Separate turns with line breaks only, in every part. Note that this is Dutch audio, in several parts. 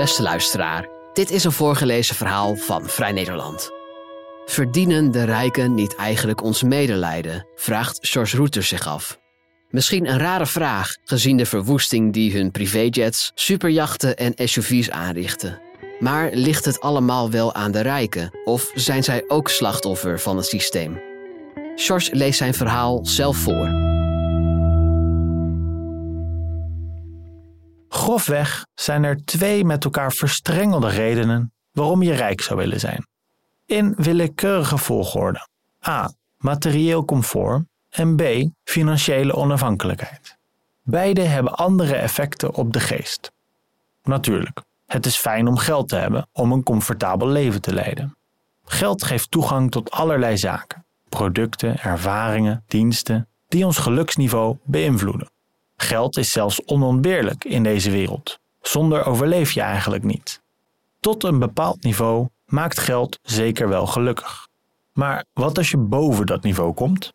Beste luisteraar, dit is een voorgelezen verhaal van Vrij Nederland. Verdienen de rijken niet eigenlijk ons medelijden? vraagt George Router zich af. Misschien een rare vraag, gezien de verwoesting die hun privéjets, superjachten en SUV's aanrichten. Maar ligt het allemaal wel aan de rijken, of zijn zij ook slachtoffer van het systeem? George leest zijn verhaal zelf voor.
Grofweg zijn er twee met elkaar verstrengelde redenen waarom je rijk zou willen zijn. In willekeurige volgorde. A. Materieel comfort en B. Financiële onafhankelijkheid. Beide hebben andere effecten op de geest. Natuurlijk, het is fijn om geld te hebben om een comfortabel leven te leiden. Geld geeft toegang tot allerlei zaken, producten, ervaringen, diensten die ons geluksniveau beïnvloeden. Geld is zelfs onontbeerlijk in deze wereld. Zonder overleef je eigenlijk niet. Tot een bepaald niveau maakt geld zeker wel gelukkig. Maar wat als je boven dat niveau komt?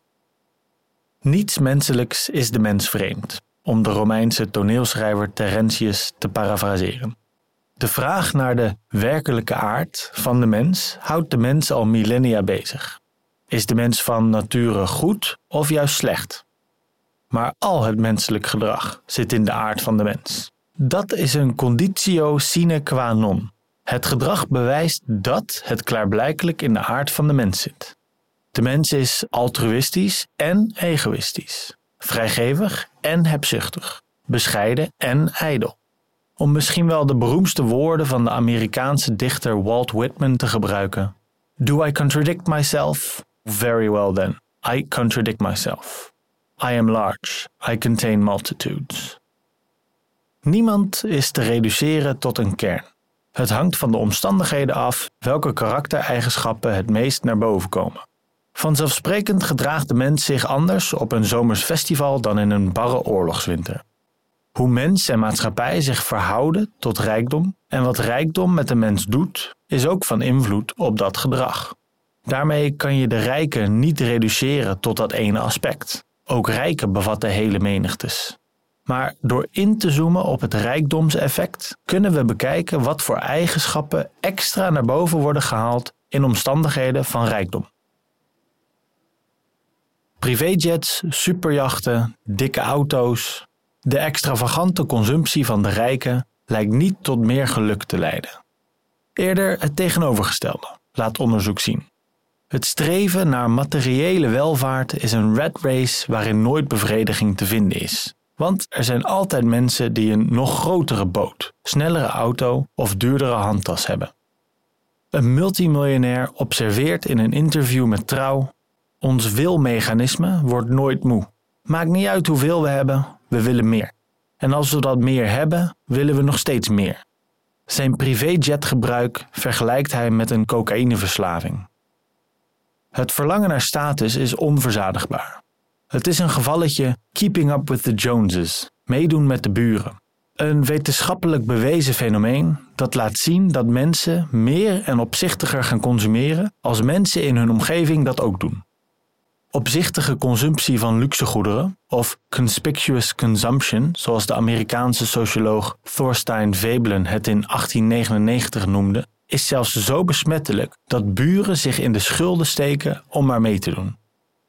Niets menselijks is de mens vreemd, om de Romeinse toneelschrijver Terentius te parafraseren. De vraag naar de werkelijke aard van de mens houdt de mens al millennia bezig. Is de mens van nature goed of juist slecht? Maar al het menselijk gedrag zit in de aard van de mens. Dat is een conditio sine qua non. Het gedrag bewijst dat het klaarblijkelijk in de aard van de mens zit. De mens is altruïstisch en egoïstisch, vrijgevig en hebzuchtig, bescheiden en ijdel. Om misschien wel de beroemdste woorden van de Amerikaanse dichter Walt Whitman te gebruiken. Do I contradict myself? Very well then, I contradict myself. I am large, I contain multitudes. Niemand is te reduceren tot een kern. Het hangt van de omstandigheden af welke karaktereigenschappen het meest naar boven komen. Vanzelfsprekend gedraagt de mens zich anders op een zomers festival dan in een barre oorlogswinter. Hoe mens en maatschappij zich verhouden tot rijkdom en wat rijkdom met de mens doet, is ook van invloed op dat gedrag. Daarmee kan je de rijken niet reduceren tot dat ene aspect. Ook rijken bevatten hele menigtes. Maar door in te zoomen op het rijkdomseffect kunnen we bekijken wat voor eigenschappen extra naar boven worden gehaald in omstandigheden van rijkdom. Privéjets, superjachten, dikke auto's. De extravagante consumptie van de rijken lijkt niet tot meer geluk te leiden. Eerder het tegenovergestelde, laat onderzoek zien. Het streven naar materiële welvaart is een rat race waarin nooit bevrediging te vinden is. Want er zijn altijd mensen die een nog grotere boot, snellere auto of duurdere handtas hebben. Een multimiljonair observeert in een interview met Trouw: Ons wilmechanisme wordt nooit moe. Maakt niet uit hoeveel we hebben, we willen meer. En als we dat meer hebben, willen we nog steeds meer. Zijn privéjetgebruik vergelijkt hij met een cocaïneverslaving. Het verlangen naar status is onverzadigbaar. Het is een gevalletje keeping up with the Joneses, meedoen met de buren. Een wetenschappelijk bewezen fenomeen dat laat zien dat mensen meer en opzichtiger gaan consumeren als mensen in hun omgeving dat ook doen. Opzichtige consumptie van luxegoederen, of conspicuous consumption, zoals de Amerikaanse socioloog Thorstein Veblen het in 1899 noemde, is zelfs zo besmettelijk dat buren zich in de schulden steken om maar mee te doen.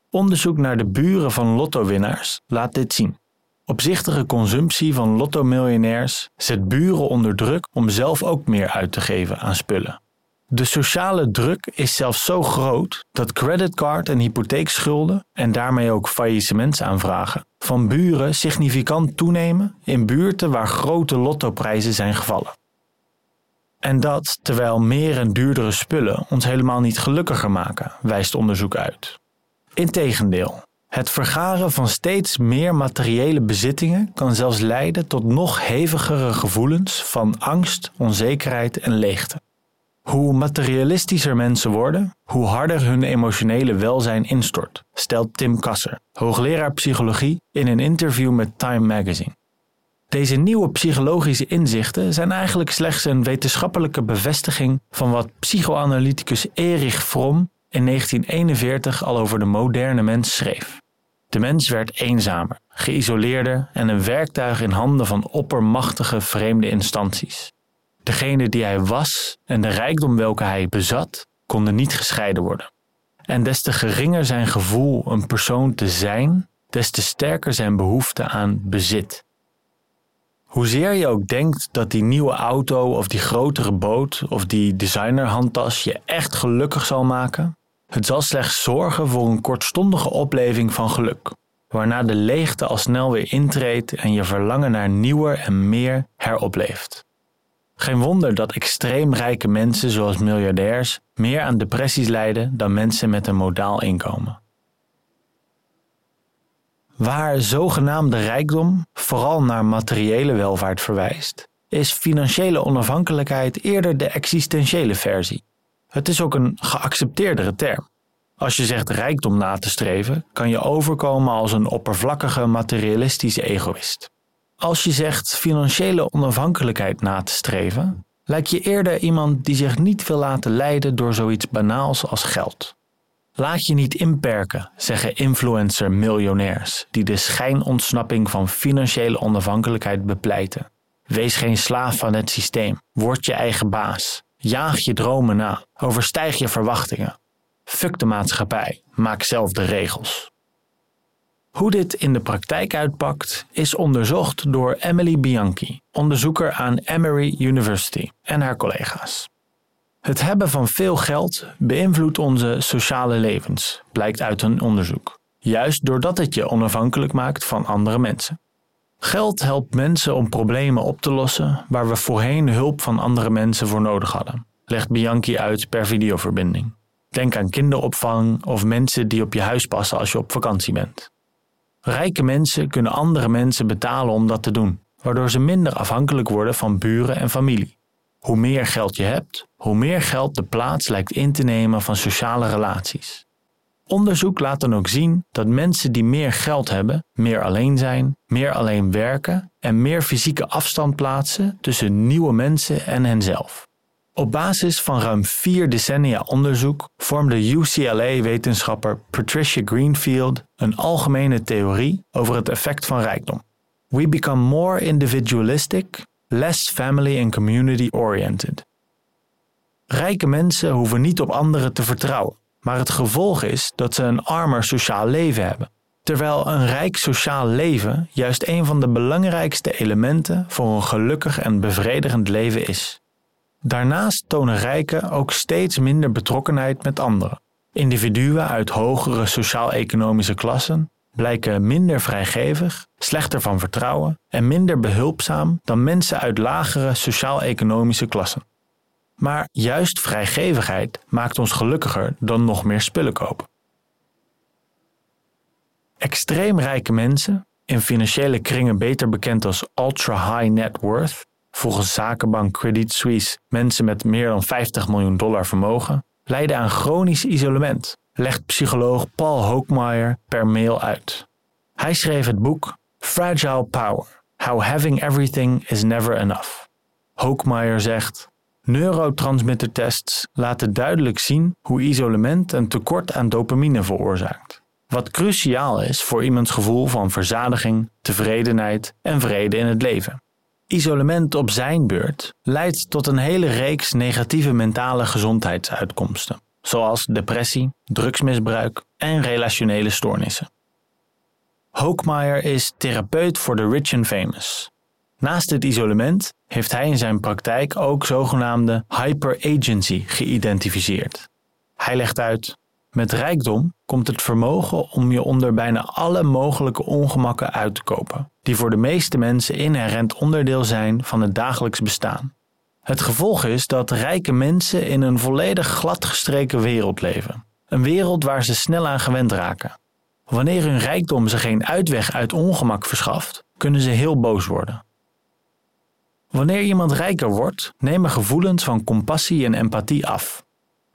Onderzoek naar de buren van lottowinnaars laat dit zien. Opzichtige consumptie van lottomiljonairs zet buren onder druk om zelf ook meer uit te geven aan spullen. De sociale druk is zelfs zo groot dat creditcard- en hypotheekschulden en daarmee ook faillissementsaanvragen van buren significant toenemen in buurten waar grote lottoprijzen zijn gevallen. En dat terwijl meer en duurdere spullen ons helemaal niet gelukkiger maken, wijst onderzoek uit. Integendeel, het vergaren van steeds meer materiële bezittingen kan zelfs leiden tot nog hevigere gevoelens van angst, onzekerheid en leegte. Hoe materialistischer mensen worden, hoe harder hun emotionele welzijn instort, stelt Tim Kasser, hoogleraar psychologie, in een interview met Time Magazine. Deze nieuwe psychologische inzichten zijn eigenlijk slechts een wetenschappelijke bevestiging van wat psychoanalyticus Erich Fromm in 1941 al over de moderne mens schreef. De mens werd eenzamer, geïsoleerder en een werktuig in handen van oppermachtige vreemde instanties. degene die hij was en de rijkdom welke hij bezat, konden niet gescheiden worden. En des te geringer zijn gevoel een persoon te zijn, des te sterker zijn behoefte aan bezit. Hoezeer je ook denkt dat die nieuwe auto of die grotere boot of die designerhandtas je echt gelukkig zal maken, het zal slechts zorgen voor een kortstondige opleving van geluk, waarna de leegte al snel weer intreedt en je verlangen naar nieuwer en meer heropleeft. Geen wonder dat extreem rijke mensen zoals miljardairs meer aan depressies lijden dan mensen met een modaal inkomen. Waar zogenaamde rijkdom vooral naar materiële welvaart verwijst, is financiële onafhankelijkheid eerder de existentiële versie. Het is ook een geaccepteerdere term. Als je zegt rijkdom na te streven, kan je overkomen als een oppervlakkige materialistische egoïst. Als je zegt financiële onafhankelijkheid na te streven, lijkt je eerder iemand die zich niet wil laten leiden door zoiets banaals als geld. Laat je niet inperken, zeggen influencer-miljonairs die de schijnontsnapping van financiële onafhankelijkheid bepleiten. Wees geen slaaf van het systeem. Word je eigen baas. Jaag je dromen na. Overstijg je verwachtingen. Fuck de maatschappij. Maak zelf de regels. Hoe dit in de praktijk uitpakt, is onderzocht door Emily Bianchi, onderzoeker aan Emory University en haar collega's. Het hebben van veel geld beïnvloedt onze sociale levens, blijkt uit een onderzoek. Juist doordat het je onafhankelijk maakt van andere mensen. Geld helpt mensen om problemen op te lossen waar we voorheen hulp van andere mensen voor nodig hadden, legt Bianchi uit per videoverbinding. Denk aan kinderopvang of mensen die op je huis passen als je op vakantie bent. Rijke mensen kunnen andere mensen betalen om dat te doen, waardoor ze minder afhankelijk worden van buren en familie. Hoe meer geld je hebt, hoe meer geld de plaats lijkt in te nemen van sociale relaties. Onderzoek laat dan ook zien dat mensen die meer geld hebben, meer alleen zijn, meer alleen werken en meer fysieke afstand plaatsen tussen nieuwe mensen en henzelf. Op basis van ruim vier decennia onderzoek vormde UCLA-wetenschapper Patricia Greenfield een algemene theorie over het effect van rijkdom. We become more individualistic, less family and community oriented. Rijke mensen hoeven niet op anderen te vertrouwen, maar het gevolg is dat ze een armer sociaal leven hebben. Terwijl een rijk sociaal leven juist een van de belangrijkste elementen voor een gelukkig en bevredigend leven is. Daarnaast tonen rijken ook steeds minder betrokkenheid met anderen. Individuen uit hogere sociaal-economische klassen blijken minder vrijgevig, slechter van vertrouwen en minder behulpzaam dan mensen uit lagere sociaal-economische klassen. Maar juist vrijgevigheid maakt ons gelukkiger dan nog meer spullen kopen. Extreem rijke mensen, in financiële kringen beter bekend als ultra high net worth, volgens zakenbank Credit Suisse mensen met meer dan 50 miljoen dollar vermogen, lijden aan chronisch isolement, legt psycholoog Paul Hoekmaier per mail uit. Hij schreef het boek Fragile Power: How Having Everything is Never Enough. Hoekmaier zegt: Neurotransmittertests laten duidelijk zien hoe isolement een tekort aan dopamine veroorzaakt. Wat cruciaal is voor iemands gevoel van verzadiging, tevredenheid en vrede in het leven. Isolement op zijn beurt leidt tot een hele reeks negatieve mentale gezondheidsuitkomsten, zoals depressie, drugsmisbruik en relationele stoornissen. Hoekmaier is therapeut voor de rich and famous. Naast het isolement heeft hij in zijn praktijk ook zogenaamde hyperagency geïdentificeerd. Hij legt uit: met rijkdom komt het vermogen om je onder bijna alle mogelijke ongemakken uit te kopen, die voor de meeste mensen inherent onderdeel zijn van het dagelijks bestaan. Het gevolg is dat rijke mensen in een volledig gladgestreken wereld leven. Een wereld waar ze snel aan gewend raken. Wanneer hun rijkdom ze geen uitweg uit ongemak verschaft, kunnen ze heel boos worden. Wanneer iemand rijker wordt, nemen gevoelens van compassie en empathie af.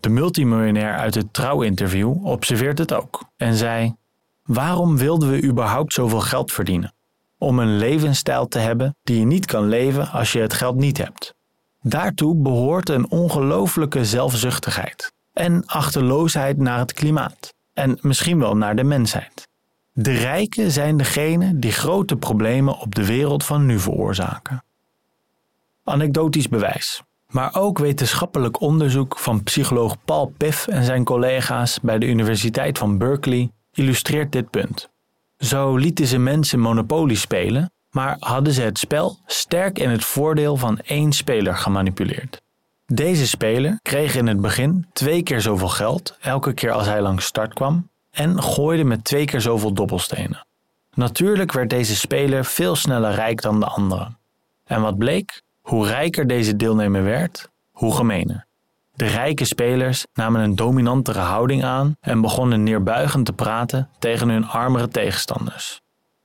De multimiljonair uit het trouwinterview observeert het ook en zei: Waarom wilden we überhaupt zoveel geld verdienen? Om een levensstijl te hebben die je niet kan leven als je het geld niet hebt. Daartoe behoort een ongelooflijke zelfzuchtigheid en achterloosheid naar het klimaat en misschien wel naar de mensheid. De rijken zijn degenen die grote problemen op de wereld van nu veroorzaken. anekdotisch bewijs. Maar ook wetenschappelijk onderzoek van psycholoog Paul Piff en zijn collega's bij de Universiteit van Berkeley illustreert dit punt. Zo lieten ze mensen Monopoly spelen, maar hadden ze het spel sterk in het voordeel van één speler gemanipuleerd. Deze speler kreeg in het begin twee keer zoveel geld elke keer als hij langs start kwam en gooide met twee keer zoveel dobbelstenen. Natuurlijk werd deze speler veel sneller rijk dan de anderen. En wat bleek? Hoe rijker deze deelnemer werd, hoe gemener. De rijke spelers namen een dominantere houding aan en begonnen neerbuigend te praten tegen hun armere tegenstanders.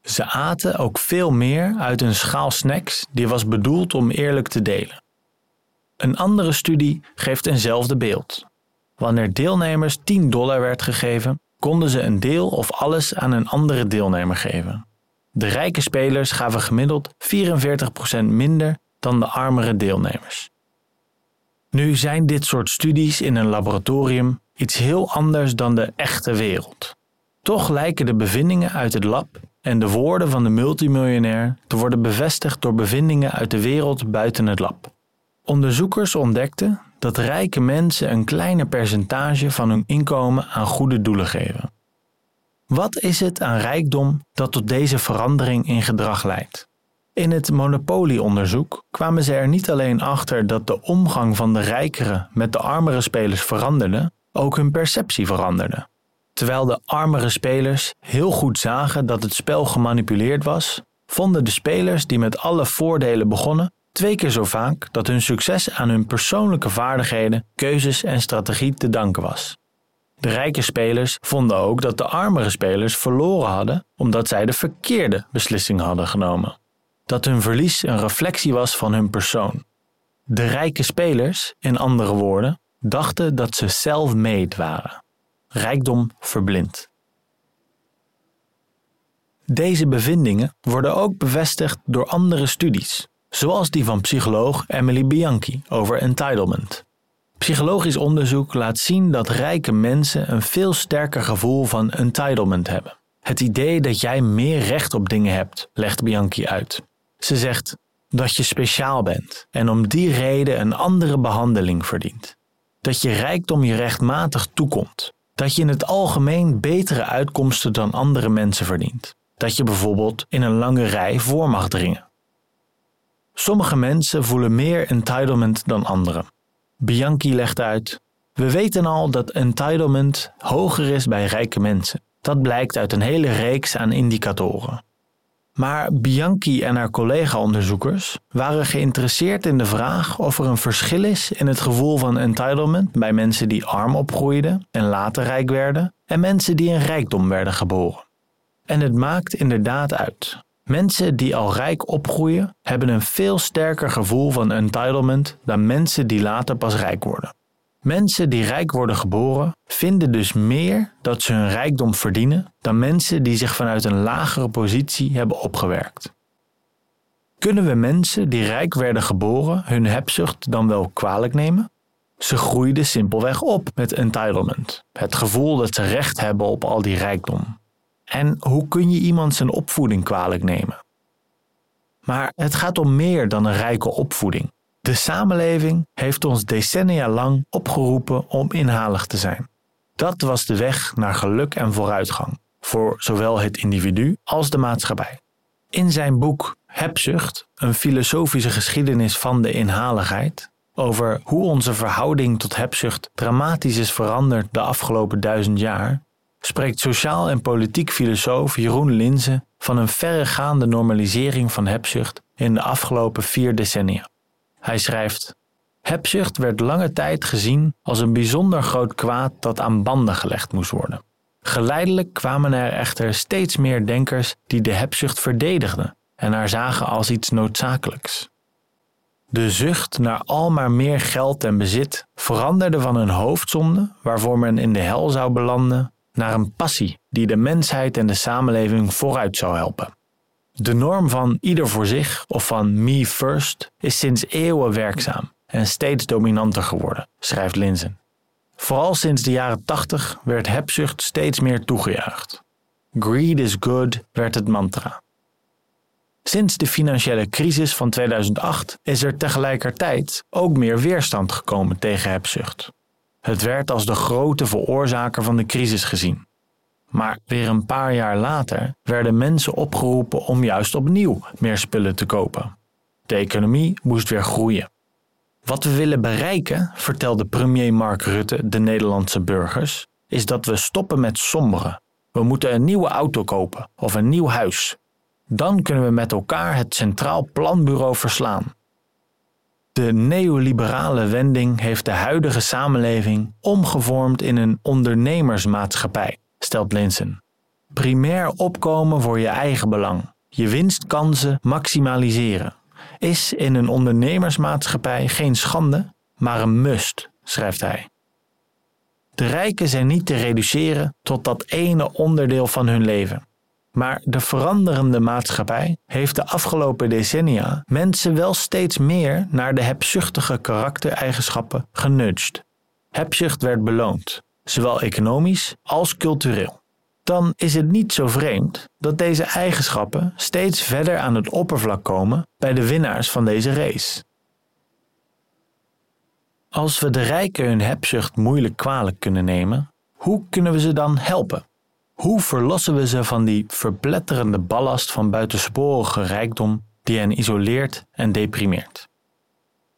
Ze aten ook veel meer uit een schaal snacks die was bedoeld om eerlijk te delen. Een andere studie geeft eenzelfde beeld. Wanneer deelnemers 10 dollar werd gegeven, konden ze een deel of alles aan een andere deelnemer geven. De rijke spelers gaven gemiddeld 44% minder dan de armere deelnemers. Nu zijn dit soort studies in een laboratorium iets heel anders dan de echte wereld. Toch lijken de bevindingen uit het lab en de woorden van de multimiljonair te worden bevestigd door bevindingen uit de wereld buiten het lab. Onderzoekers ontdekten dat rijke mensen een kleiner percentage van hun inkomen aan goede doelen geven. Wat is het aan rijkdom dat tot deze verandering in gedrag leidt? In het monopolieonderzoek kwamen ze er niet alleen achter dat de omgang van de rijkere met de armere spelers veranderde, ook hun perceptie veranderde. Terwijl de armere spelers heel goed zagen dat het spel gemanipuleerd was, vonden de spelers die met alle voordelen begonnen twee keer zo vaak dat hun succes aan hun persoonlijke vaardigheden, keuzes en strategie te danken was. De rijke spelers vonden ook dat de armere spelers verloren hadden omdat zij de verkeerde beslissing hadden genomen. Dat hun verlies een reflectie was van hun persoon. De rijke spelers, in andere woorden, dachten dat ze self-made waren. Rijkdom verblindt. Deze bevindingen worden ook bevestigd door andere studies, zoals die van psycholoog Emily Bianchi over entitlement. Psychologisch onderzoek laat zien dat rijke mensen een veel sterker gevoel van entitlement hebben. Het idee dat jij meer recht op dingen hebt, legt Bianchi uit. Ze zegt dat je speciaal bent en om die reden een andere behandeling verdient. Dat je rijkdom je rechtmatig toekomt. Dat je in het algemeen betere uitkomsten dan andere mensen verdient. Dat je bijvoorbeeld in een lange rij voor mag dringen. Sommige mensen voelen meer entitlement dan anderen. Bianchi legt uit: We weten al dat entitlement hoger is bij rijke mensen. Dat blijkt uit een hele reeks aan indicatoren. Maar Bianchi en haar collega-onderzoekers waren geïnteresseerd in de vraag of er een verschil is in het gevoel van entitlement bij mensen die arm opgroeiden en later rijk werden en mensen die in rijkdom werden geboren. En het maakt inderdaad uit. Mensen die al rijk opgroeien, hebben een veel sterker gevoel van entitlement dan mensen die later pas rijk worden. Mensen die rijk worden geboren vinden dus meer dat ze hun rijkdom verdienen dan mensen die zich vanuit een lagere positie hebben opgewerkt. Kunnen we mensen die rijk werden geboren hun hebzucht dan wel kwalijk nemen? Ze groeiden simpelweg op met entitlement, het gevoel dat ze recht hebben op al die rijkdom. En hoe kun je iemand zijn opvoeding kwalijk nemen? Maar het gaat om meer dan een rijke opvoeding. De samenleving heeft ons decennia lang opgeroepen om inhalig te zijn. Dat was de weg naar geluk en vooruitgang, voor zowel het individu als de maatschappij. In zijn boek Hebzucht, een filosofische geschiedenis van de inhaligheid, over hoe onze verhouding tot hebzucht dramatisch is veranderd de afgelopen duizend jaar, spreekt sociaal en politiek filosoof Jeroen Linzen van een verregaande normalisering van hebzucht in de afgelopen vier decennia. Hij schrijft: Hebzucht werd lange tijd gezien als een bijzonder groot kwaad dat aan banden gelegd moest worden. Geleidelijk kwamen er echter steeds meer denkers die de hebzucht verdedigden en haar zagen als iets noodzakelijks. De zucht naar al maar meer geld en bezit veranderde van een hoofdzonde waarvoor men in de hel zou belanden naar een passie die de mensheid en de samenleving vooruit zou helpen. De norm van ieder voor zich of van me first is sinds eeuwen werkzaam en steeds dominanter geworden, schrijft Linzen. Vooral sinds de jaren 80 werd hebzucht steeds meer toegejuicht. Greed is good werd het mantra. Sinds de financiële crisis van 2008 is er tegelijkertijd ook meer weerstand gekomen tegen hebzucht. Het werd als de grote veroorzaker van de crisis gezien. Maar weer een paar jaar later werden mensen opgeroepen om juist opnieuw meer spullen te kopen. De economie moest weer groeien. Wat we willen bereiken, vertelde premier Mark Rutte de Nederlandse burgers, is dat we stoppen met somberen. We moeten een nieuwe auto kopen of een nieuw huis. Dan kunnen we met elkaar het Centraal Planbureau verslaan. De neoliberale wending heeft de huidige samenleving omgevormd in een ondernemersmaatschappij, stelt Linsen. Primair opkomen voor je eigen belang, je winstkansen maximaliseren, is in een ondernemersmaatschappij geen schande, maar een must, schrijft hij. De rijken zijn niet te reduceren tot dat ene onderdeel van hun leven. Maar de veranderende maatschappij heeft de afgelopen decennia mensen wel steeds meer naar de hebzuchtige karaktereigenschappen genudged. Hebzucht werd beloond, zowel economisch als cultureel. Dan is het niet zo vreemd dat deze eigenschappen steeds verder aan het oppervlak komen bij de winnaars van deze race. Als we de rijken hun hebzucht moeilijk kwalijk kunnen nemen, hoe kunnen we ze dan helpen? Hoe verlossen we ze van die verpletterende ballast van buitensporige rijkdom die hen isoleert en deprimeert?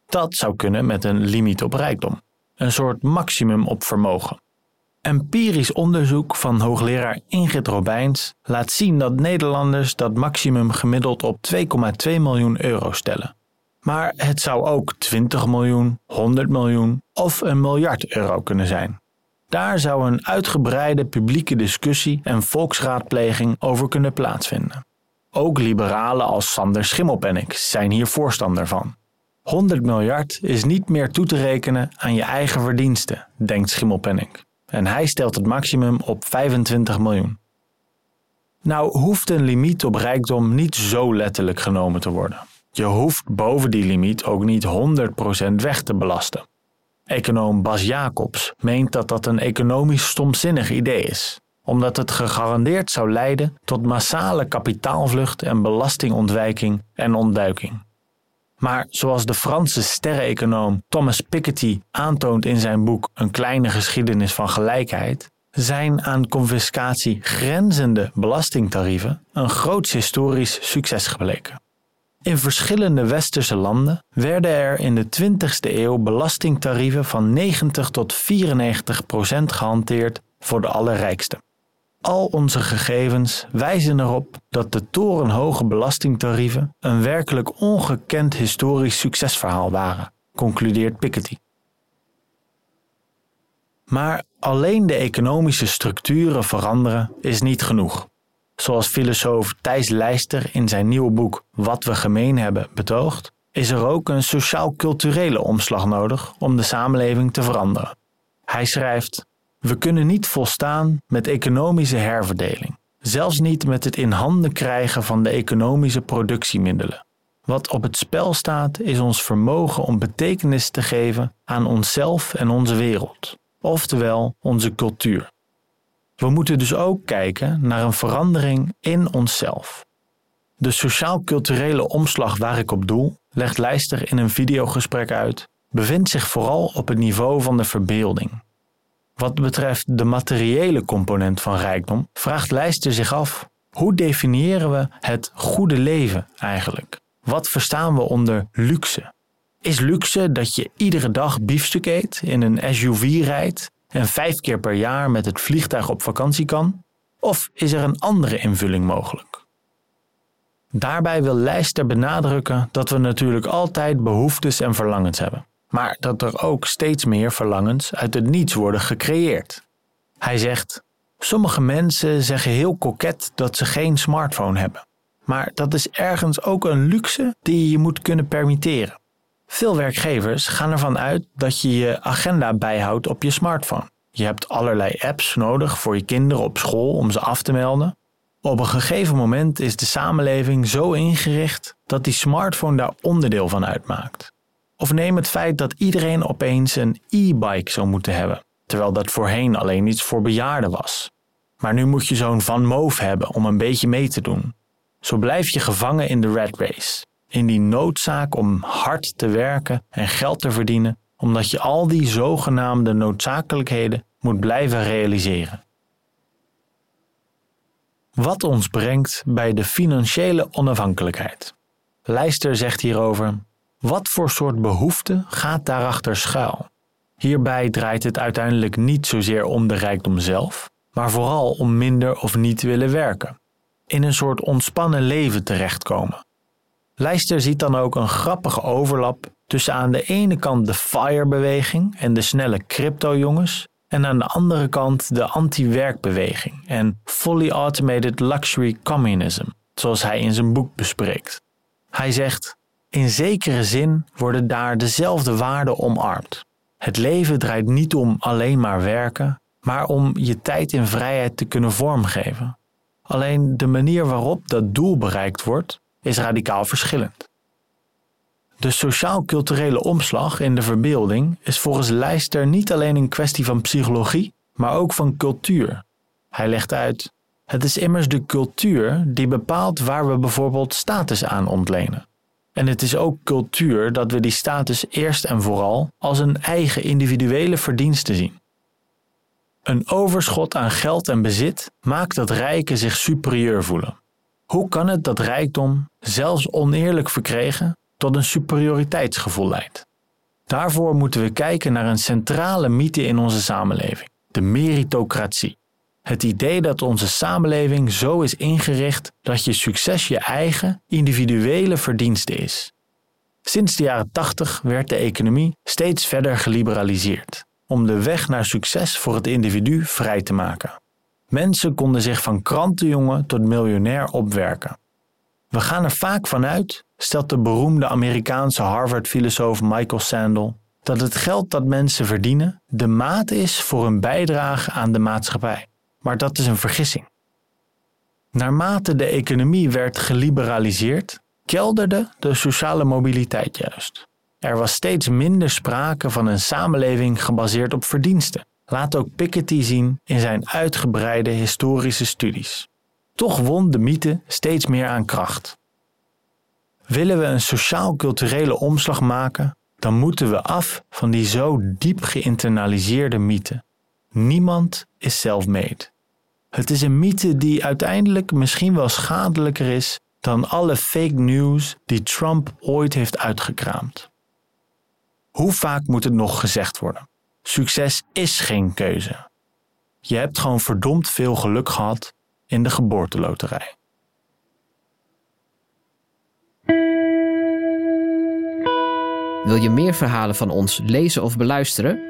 Dat zou kunnen met een limiet op rijkdom, een soort maximum op vermogen. Empirisch onderzoek van hoogleraar Ingrid Robijns laat zien dat Nederlanders dat maximum gemiddeld op 2,2 miljoen euro stellen. Maar het zou ook 20 miljoen, 100 miljoen of een miljard euro kunnen zijn. Daar zou een uitgebreide publieke discussie en volksraadpleging over kunnen plaatsvinden. Ook liberalen als Sander Schimmelpenninck zijn hier voorstander van. 100 miljard is niet meer toe te rekenen aan je eigen verdiensten, denkt Schimmelpenninck. En hij stelt het maximum op 25 miljoen. Nou hoeft een limiet op rijkdom niet zo letterlijk genomen te worden. Je hoeft boven die limiet ook niet 100% weg te belasten. Econoom Bas Jacobs meent dat dat een economisch stomzinnig idee is, omdat het gegarandeerd zou leiden tot massale kapitaalvlucht en belastingontwijking en ontduiking. Maar zoals de Franse sterreneconoom Thomas Piketty aantoont in zijn boek Een kleine geschiedenis van gelijkheid, zijn aan confiscatie grenzende belastingtarieven een groots historisch succes gebleken. In verschillende westerse landen werden er in de 20e eeuw belastingtarieven van 90 tot 94 procent gehanteerd voor de allerrijksten. Al onze gegevens wijzen erop dat de torenhoge belastingtarieven een werkelijk ongekend historisch succesverhaal waren, concludeert Piketty. Maar alleen de economische structuren veranderen is niet genoeg. Zoals filosoof Thijs Leister in zijn nieuwe boek Wat we gemeen hebben betoogt, is er ook een sociaal-culturele omslag nodig om de samenleving te veranderen. Hij schrijft: We kunnen niet volstaan met economische herverdeling, zelfs niet met het in handen krijgen van de economische productiemiddelen. Wat op het spel staat is ons vermogen om betekenis te geven aan onszelf en onze wereld, oftewel onze cultuur. We moeten dus ook kijken naar een verandering in onszelf. De sociaal-culturele omslag waar ik op doel, legt Leister in een videogesprek uit, bevindt zich vooral op het niveau van de verbeelding. Wat betreft de materiële component van rijkdom, vraagt Leister zich af: hoe definiëren we het goede leven eigenlijk? Wat verstaan we onder luxe? Is luxe dat je iedere dag biefstuk eet, in een SUV rijdt en vijf keer per jaar met het vliegtuig op vakantie kan? Of is er een andere invulling mogelijk? Daarbij wil Lijster benadrukken dat we natuurlijk altijd behoeftes en verlangens hebben, maar dat er ook steeds meer verlangens uit het niets worden gecreëerd. Hij zegt: Sommige mensen zeggen heel koket dat ze geen smartphone hebben, maar dat is ergens ook een luxe die je moet kunnen permitteren. Veel werkgevers gaan ervan uit dat je je agenda bijhoudt op je smartphone. Je hebt allerlei apps nodig voor je kinderen op school om ze af te melden. Op een gegeven moment is de samenleving zo ingericht dat die smartphone daar onderdeel van uitmaakt. Of neem het feit dat iedereen opeens een e-bike zou moeten hebben, terwijl dat voorheen alleen iets voor bejaarden was. Maar nu moet je zo'n Van Moof hebben om een beetje mee te doen. Zo blijf je gevangen in de rat race, in die noodzaak om hard te werken en geld te verdienen, omdat je al die zogenaamde noodzakelijkheden moet blijven realiseren. Wat ons brengt bij de financiële onafhankelijkheid. Lijster zegt hierover: wat voor soort behoefte gaat daarachter schuil? Hierbij draait het uiteindelijk niet zozeer om de rijkdom zelf, maar vooral om minder of niet willen werken. In een soort ontspannen leven terechtkomen. Lijster ziet dan ook een grappige overlap tussen aan de ene kant de FIRE-beweging en de snelle crypto-jongens, en aan de andere kant de anti-werkbeweging en fully automated luxury communism, zoals hij in zijn boek bespreekt. Hij zegt: In zekere zin worden daar dezelfde waarden omarmd. Het leven draait niet om alleen maar werken, maar om je tijd in vrijheid te kunnen vormgeven. Alleen de manier waarop dat doel bereikt wordt, is radicaal verschillend. De sociaal-culturele omslag in de verbeelding is volgens Lijster niet alleen een kwestie van psychologie, maar ook van cultuur. Hij legt uit: Het is immers de cultuur die bepaalt waar we bijvoorbeeld status aan ontlenen. En het is ook cultuur dat we die status eerst en vooral als een eigen individuele verdienste zien. Een overschot aan geld en bezit maakt dat rijken zich superieur voelen. Hoe kan het dat rijkdom, zelfs oneerlijk verkregen, tot een superioriteitsgevoel leidt? Daarvoor moeten we kijken naar een centrale mythe in onze samenleving: de meritocratie. Het idee dat onze samenleving zo is ingericht dat je succes je eigen, individuele verdienste is. Sinds de jaren 80 werd de economie steeds verder geliberaliseerd, om de weg naar succes voor het individu vrij te maken. Mensen konden zich van krantenjongen tot miljonair opwerken. We gaan er vaak vanuit, stelt de beroemde Amerikaanse Harvard-filosoof Michael Sandel, dat het geld dat mensen verdienen de maat is voor hun bijdrage aan de maatschappij maar dat is een vergissing. Naarmate de economie werd geliberaliseerd, kelderde de sociale mobiliteit juist. Er was steeds minder sprake van een samenleving gebaseerd op verdiensten. Laat ook Piketty zien in zijn uitgebreide historische studies. Toch won de mythe steeds meer aan kracht. Willen we een sociaal-culturele omslag maken, dan moeten we af van die zo diep geïnternaliseerde mythe. Niemand is self-made. Het is een mythe die uiteindelijk misschien wel schadelijker is dan alle fake news die Trump ooit heeft uitgekraamd. Hoe vaak moet het nog gezegd worden? Succes is geen keuze. Je hebt gewoon verdomd veel geluk gehad in de geboorteloterij.
Wil je meer verhalen van ons lezen of beluisteren?